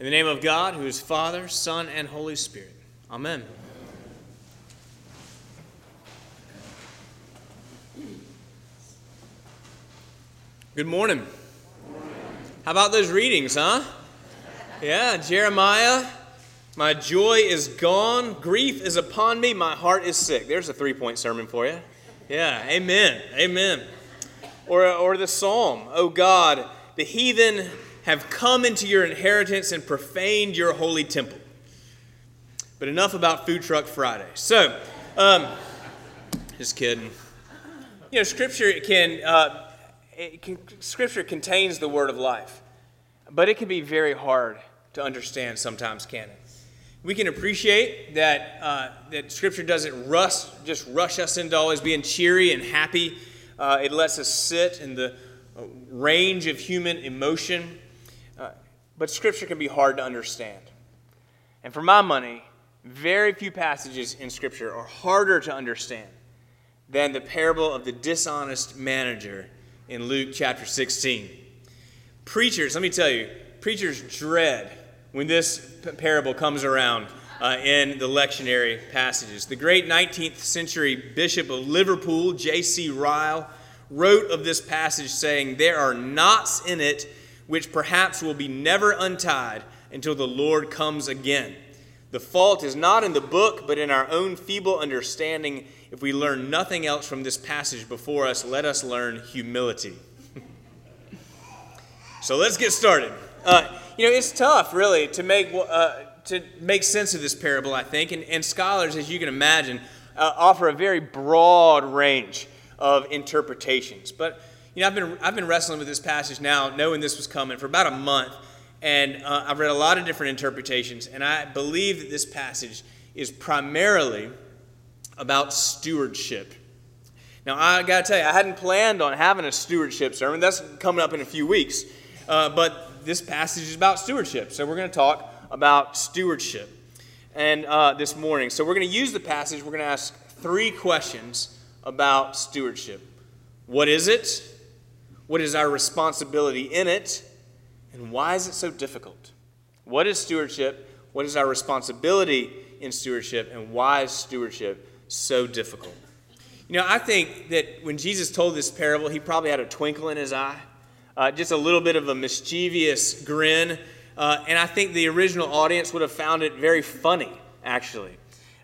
In the name of God, who is Father, Son, and Holy Spirit. Amen. Good morning. How about those readings, huh? Yeah, Jeremiah, my joy is gone, grief is upon me, my heart is sick. There's a three point sermon for you. Yeah, amen, amen. Or, or the psalm, Oh God, the heathen have come into your inheritance and profaned your holy temple. But enough about Food Truck Friday. So, um, just kidding. You know, Scripture can, uh, can, Scripture contains the word of life, but it can be very hard to understand sometimes, can it? We can appreciate that uh, that Scripture doesn't rush just rush us into always being cheery and happy. Uh, it lets us sit in the range of human emotion, but Scripture can be hard to understand. And for my money, very few passages in Scripture are harder to understand than the parable of the dishonest manager in Luke chapter 16. Preachers, let me tell you, preachers dread when this parable comes around uh, in the lectionary passages. The great 19th century Bishop of Liverpool, J.C. Ryle, wrote of this passage saying, There are knots in it which perhaps will be never untied until the Lord comes again. The fault is not in the book, but in our own feeble understanding. If we learn nothing else from this passage before us, let us learn humility. so let's get started. Uh, you know, it's tough, really, to make, uh, to make sense of this parable, I think. And, and scholars, as you can imagine, uh, offer a very broad range of interpretations. But, you know, I've been, I've been wrestling with this passage now, knowing this was coming, for about a month. And uh, I've read a lot of different interpretations. And I believe that this passage is primarily about stewardship. Now, I got to tell you, I hadn't planned on having a stewardship sermon. That's coming up in a few weeks. Uh, but this passage is about stewardship. So we're going to talk about stewardship and uh, this morning. So we're going to use the passage. We're going to ask three questions about stewardship. What is it? What is our responsibility in it? And why is it so difficult? What is stewardship? What is our responsibility in stewardship? And why is stewardship so difficult? You know, I think that when Jesus told this parable, he probably had a twinkle in his eye uh, just a little bit of a mischievous grin. Uh, and I think the original audience would have found it very funny, actually.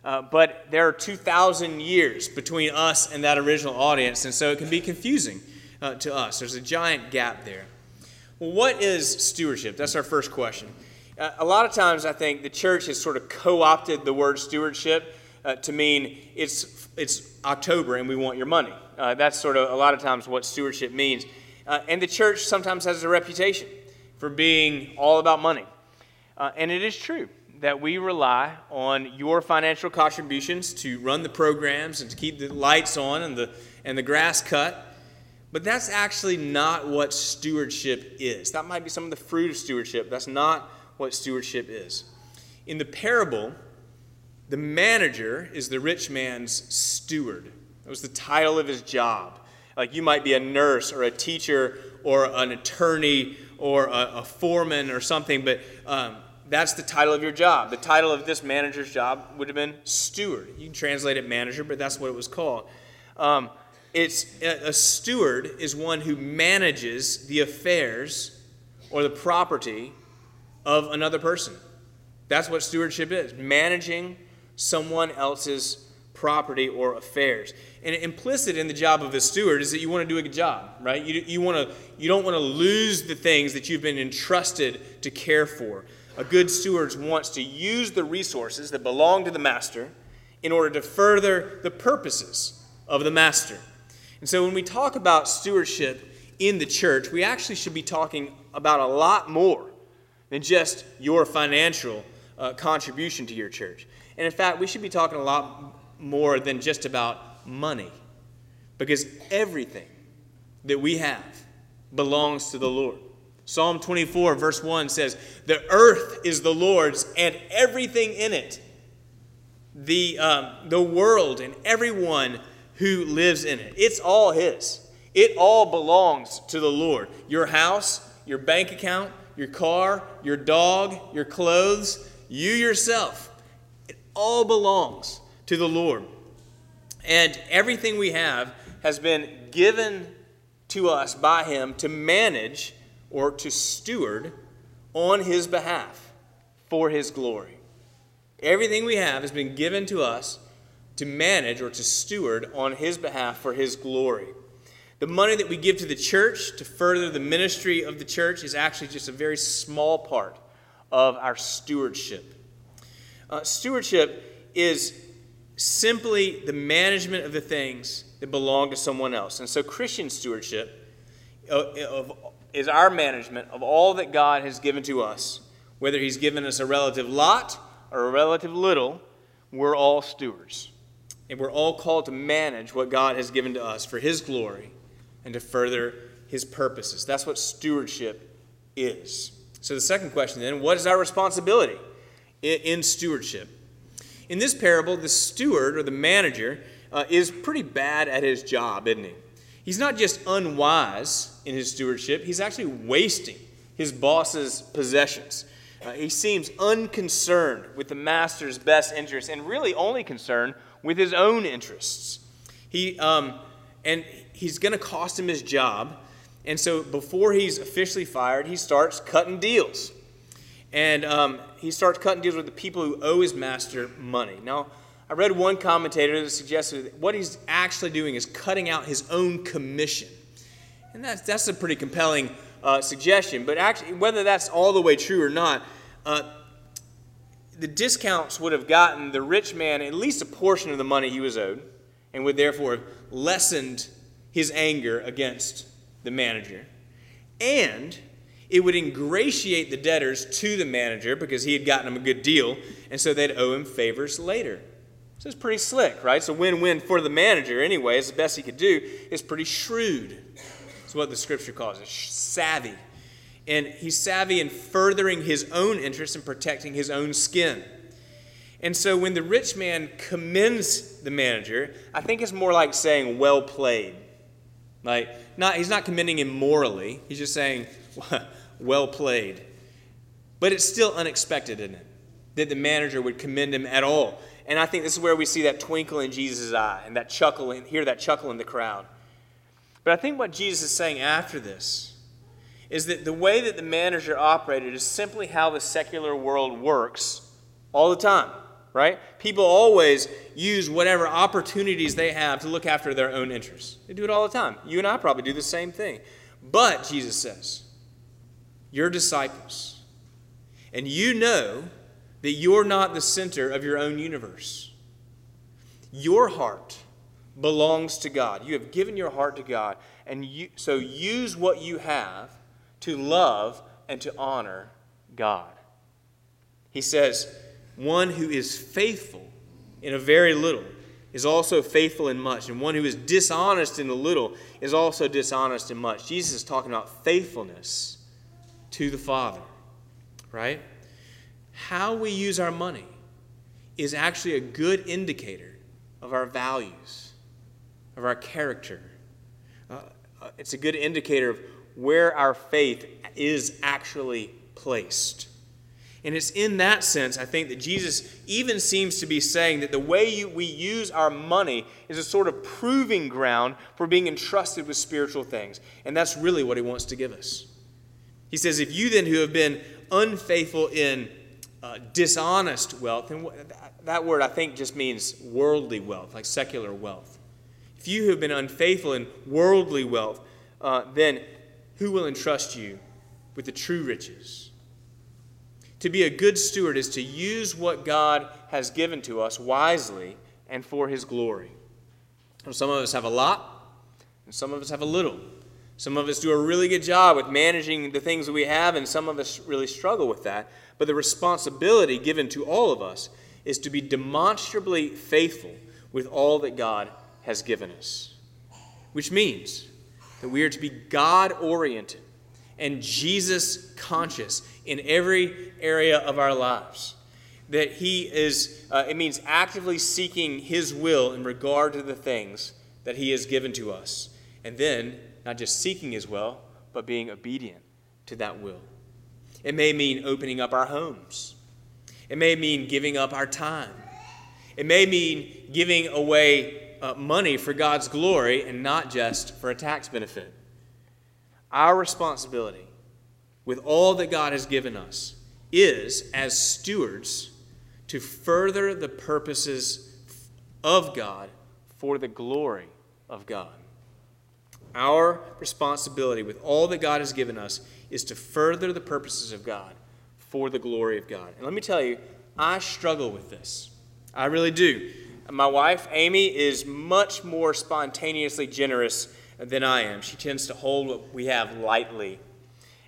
Uh, but there are 2,000 years between us and that original audience, and so it can be confusing uh, to us. There's a giant gap there. Well, what is stewardship? That's our first question. Uh, a lot of times, I think the church has sort of co opted the word stewardship uh, to mean it's, it's October and we want your money. that's sort of a lot of times what stewardship means. Uh, and the church sometimes has a reputation for being all about money. Uh, and it is true that we rely on your financial contributions to run the programs and to keep the lights on and the, and the grass cut. But that's actually not what stewardship is. That might be some of the fruit of stewardship. That's not what stewardship is. In the parable, the manager is the rich man's steward. That was the title of his job. Like you might be a nurse or a teacher or an attorney or a, a foreman or something, but um, that's the title of your job. The title of this manager's job would have been steward. You can translate it manager, but that's what it was called. Um, it's a steward is one who manages the affairs or the property of another person. That's what stewardship is managing someone else's property or affairs. And implicit in the job of a steward is that you want to do a good job, right? You, you, want to, you don't want to lose the things that you've been entrusted to care for. A good steward wants to use the resources that belong to the master in order to further the purposes of the master. And so when we talk about stewardship in the church, we actually should be talking about a lot more than just your financial uh, contribution to your church. And in fact, we should be talking a lot more than just about money. Because everything that we have belongs to the Lord. Psalm 24, verse 1 says, The earth is the Lord's and everything in it, the, um, the world and everyone who lives in it. It's all His. It all belongs to the Lord. Your house, your bank account, your car, your dog, your clothes, you yourself. It all belongs to the Lord. And everything we have has been given to us by Him to manage or to steward on His behalf for His glory. Everything we have has been given to us to manage or to steward on His behalf for His glory. The money that we give to the church to further the ministry of the church is actually just a very small part of our stewardship. Uh, stewardship is simply the management of the things that belong to someone else. And so, Christian stewardship uh, is our management of all that God has given to us. Whether He's given us a relative lot or a relative little, we're all stewards. And we're all called to manage what God has given to us for His glory and to further His purposes. That's what stewardship is. So, the second question then what is our responsibility in stewardship? In this parable, the steward or the manager uh, is pretty bad at his job, isn't he? He's not just unwise in his stewardship, he's actually wasting his boss's possessions. Uh, he seems unconcerned with the master's best interests and really only concerned with his own interests. He, um, and he's going to cost him his job. And so before he's officially fired, he starts cutting deals. And um, he starts cutting deals with the people who owe his master money. Now, I read one commentator that suggested that what he's actually doing is cutting out his own commission. And that's, that's a pretty compelling uh, suggestion. But actually, whether that's all the way true or not, uh, the discounts would have gotten the rich man at least a portion of the money he was owed and would therefore have lessened his anger against the manager. And it would ingratiate the debtors to the manager because he had gotten them a good deal, and so they'd owe him favors later. So it's pretty slick, right? It's a win win for the manager, anyway. It's the best he could do. It's pretty shrewd. It's what the scripture calls it savvy. And he's savvy in furthering his own interests and protecting his own skin. And so when the rich man commends the manager, I think it's more like saying, well played. Like, not, he's not commending him morally, he's just saying, well played. But it's still unexpected, isn't it? That the manager would commend him at all. And I think this is where we see that twinkle in Jesus' eye and that chuckle, and hear that chuckle in the crowd. But I think what Jesus is saying after this is that the way that the manager operated is simply how the secular world works all the time, right? People always use whatever opportunities they have to look after their own interests. They do it all the time. You and I probably do the same thing. But, Jesus says, you're disciples, and you know that you're not the center of your own universe. Your heart belongs to God. You have given your heart to God, and you, so use what you have to love and to honor God. He says, One who is faithful in a very little is also faithful in much, and one who is dishonest in a little is also dishonest in much. Jesus is talking about faithfulness to the Father, right? How we use our money is actually a good indicator of our values, of our character. Uh, uh it's a good indicator of where our faith is actually placed. And it's in that sense, I think, that Jesus even seems to be saying that the way you, we use our money is a sort of proving ground for being entrusted with spiritual things. And that's really what he wants to give us. He says, If you then who have been unfaithful in uh, dishonest wealth, and that word I think just means worldly wealth, like secular wealth. If you have been unfaithful in worldly wealth, uh, then who will entrust you with the true riches? To be a good steward is to use what God has given to us wisely and for His glory. Some of us have a lot, and some of us have a little. Some of us do a really good job with managing the things that we have, and some of us really struggle with that. But the responsibility given to all of us is to be demonstrably faithful with all that God has given us. Which means that we are to be God oriented and Jesus conscious in every area of our lives. That He is, uh, it means actively seeking His will in regard to the things that He has given to us. And then, not just seeking His will, but being obedient to that will. It may mean opening up our homes. It may mean giving up our time. It may mean giving away uh, money for God's glory and not just for a tax benefit. Our responsibility with all that God has given us is, as stewards, to further the purposes of God for the glory of God. Our responsibility with all that God has given us is to further the purposes of God for the glory of God. And let me tell you, I struggle with this. I really do. My wife, Amy, is much more spontaneously generous than I am. She tends to hold what we have lightly.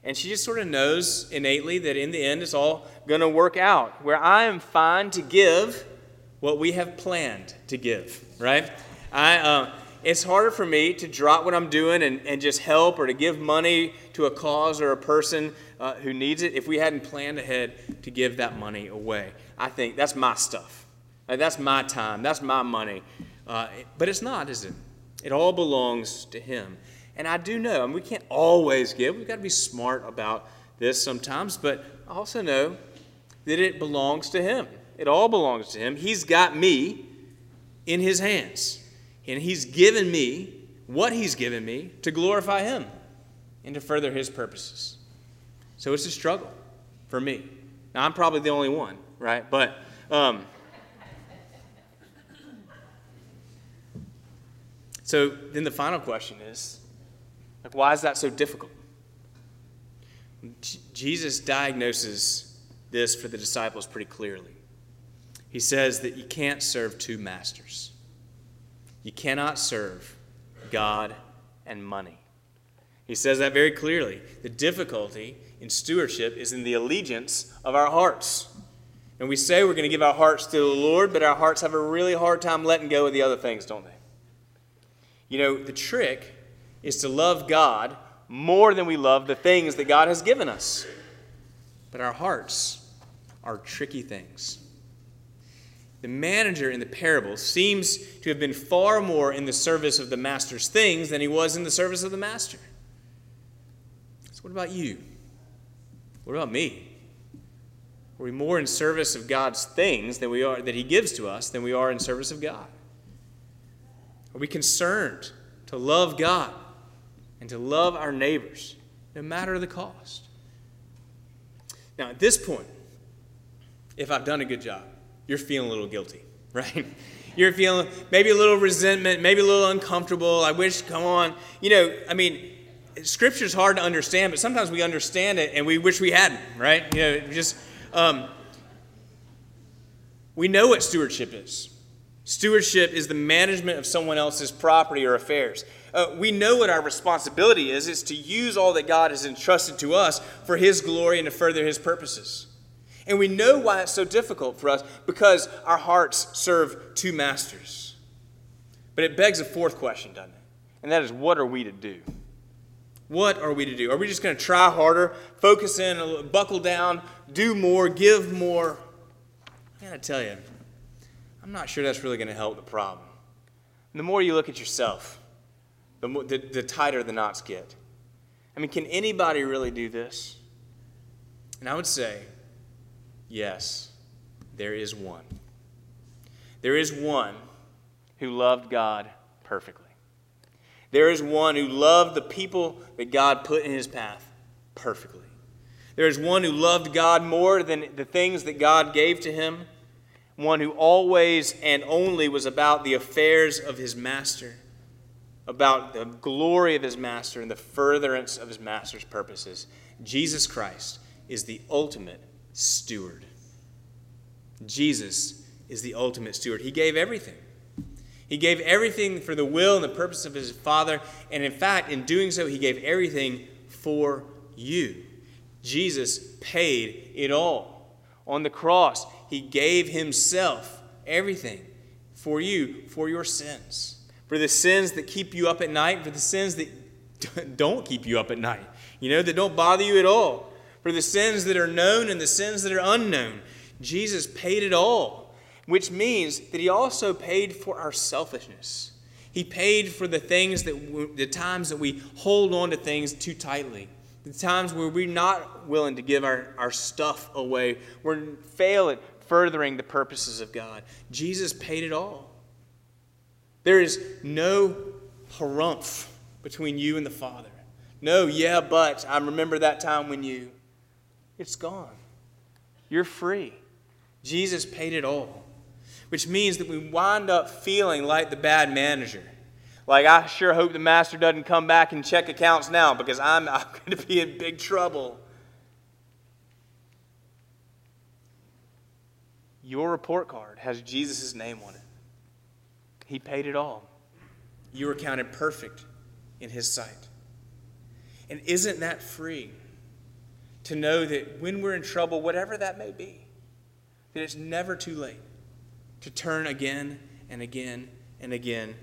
And she just sort of knows innately that in the end it's all going to work out. Where I am fine to give what we have planned to give, right? I, uh, it's harder for me to drop what I'm doing and, and just help or to give money to a cause or a person uh, who needs it if we hadn't planned ahead to give that money away. I think that's my stuff. That's my time. That's my money. Uh, but it's not, is it? It all belongs to Him. And I do know, I mean, we can't always give. We've got to be smart about this sometimes, but I also know that it belongs to Him. It all belongs to Him. He's got me in His hands, and He's given me what He's given me to glorify Him and to further His purposes. So it's a struggle for me. Now, I'm probably the only one, right? But, um, so then the final question is like, why is that so difficult? Jesus diagnoses this for the disciples pretty clearly. He says that you can't serve two masters. You cannot serve God and money. He says that very clearly. The difficulty in stewardship is in the allegiance of our hearts. And we say we're going to give our hearts to the Lord, but our hearts have a really hard time letting go of the other things, don't they? You know, the trick is to love God more than we love the things that God has given us. But our hearts are tricky things. The manager in the parable seems to have been far more in the service of the master's things than he was in the service of the master. So, what about you? What about me? Are we more in service of God's things than we are that He gives to us than we are in service of God? Are we concerned to love God and to love our neighbors, no matter the cost? Now, at this point, if I've done a good job, you're feeling a little guilty, right? You're feeling maybe a little resentment, maybe a little uncomfortable. I wish, come on. You know, I mean, Scripture is hard to understand, but sometimes we understand it and we wish we hadn't, right? You know, just um, we know what stewardship is. Stewardship is the management of someone else's property or affairs. Uh, we know what our responsibility is. It's to use all that God has entrusted to us for His glory and to further His purposes. And we know why it's so difficult for us because our hearts serve two masters. But it begs a fourth question, doesn't it? And that is what are we to do? What are we to do? Are we just going to try harder, focus in, buckle down, do more, give more? I gotta tell you, I'm not sure that's really going to help the problem. And the more you look at yourself, the, the, the tighter the knots get. I mean, can anybody really do this? And I would say, yes, there is one. There is one who loved God perfectly. There is one who loved the people that God put in his path perfectly. There is one who loved God more than the things that God gave to him, one who always and only was about the affairs of his master, about the glory of his master and the furtherance of his master's purposes. Jesus Christ is the ultimate steward. Jesus is the ultimate steward. He gave everything. He gave everything for the will and the purpose of his Father, and in fact, in doing so, he gave everything for you. Jesus paid it all. On the cross, he gave himself everything for you, for your sins, for the sins that keep you up at night, for the sins that don't keep you up at night, you know, that don't bother you at all, for the sins that are known and the sins that are unknown. Jesus paid it all which means that he also paid for our selfishness. He paid for the things that the times that we hold on to things too tightly, the times where we're not willing to give our, our stuff away, we fail at furthering the purposes of God. Jesus paid it all. There is no harumph between you and the Father. No, yeah, but I remember that time when you. It's gone. You're free. Jesus paid it all, which means that we wind up feeling like the bad manager. Like, I sure hope the master doesn't come back and check accounts now because I'm, I'm going to be in big trouble. Your report card has Jesus' name on it. He paid it all. You are counted perfect in His sight. And isn't that free to know that when we're in trouble, whatever that may be, that it's never too late to turn again and again and again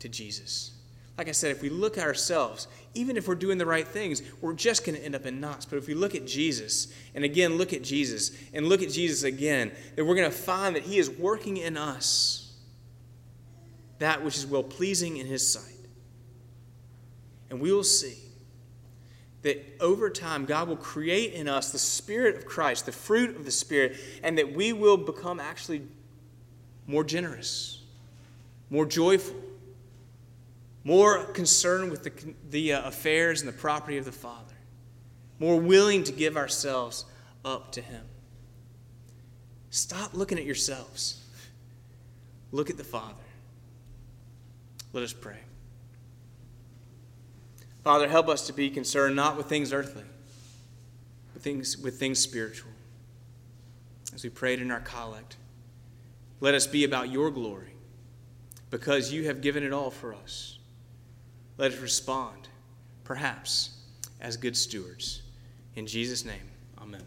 to Jesus. Like I said, if we look at ourselves, even if we're doing the right things, we're just going to end up in knots. But if we look at Jesus, and again look at Jesus, and look at Jesus again, then we're going to find that He is working in us that which is well pleasing in His sight. And we will see that over time, God will create in us the Spirit of Christ, the fruit of the Spirit, and that we will become actually more generous, more joyful more concerned with the, the uh, affairs and the property of the Father, more willing to give ourselves up to Him. Stop looking at yourselves. Look at the Father. Let us pray. Father, help us to be concerned not with things earthly, but things with things spiritual. As we prayed in our collect, let us be about your glory, because you have given it all for us. Let us respond, perhaps, as good stewards. In Jesus' name, amen.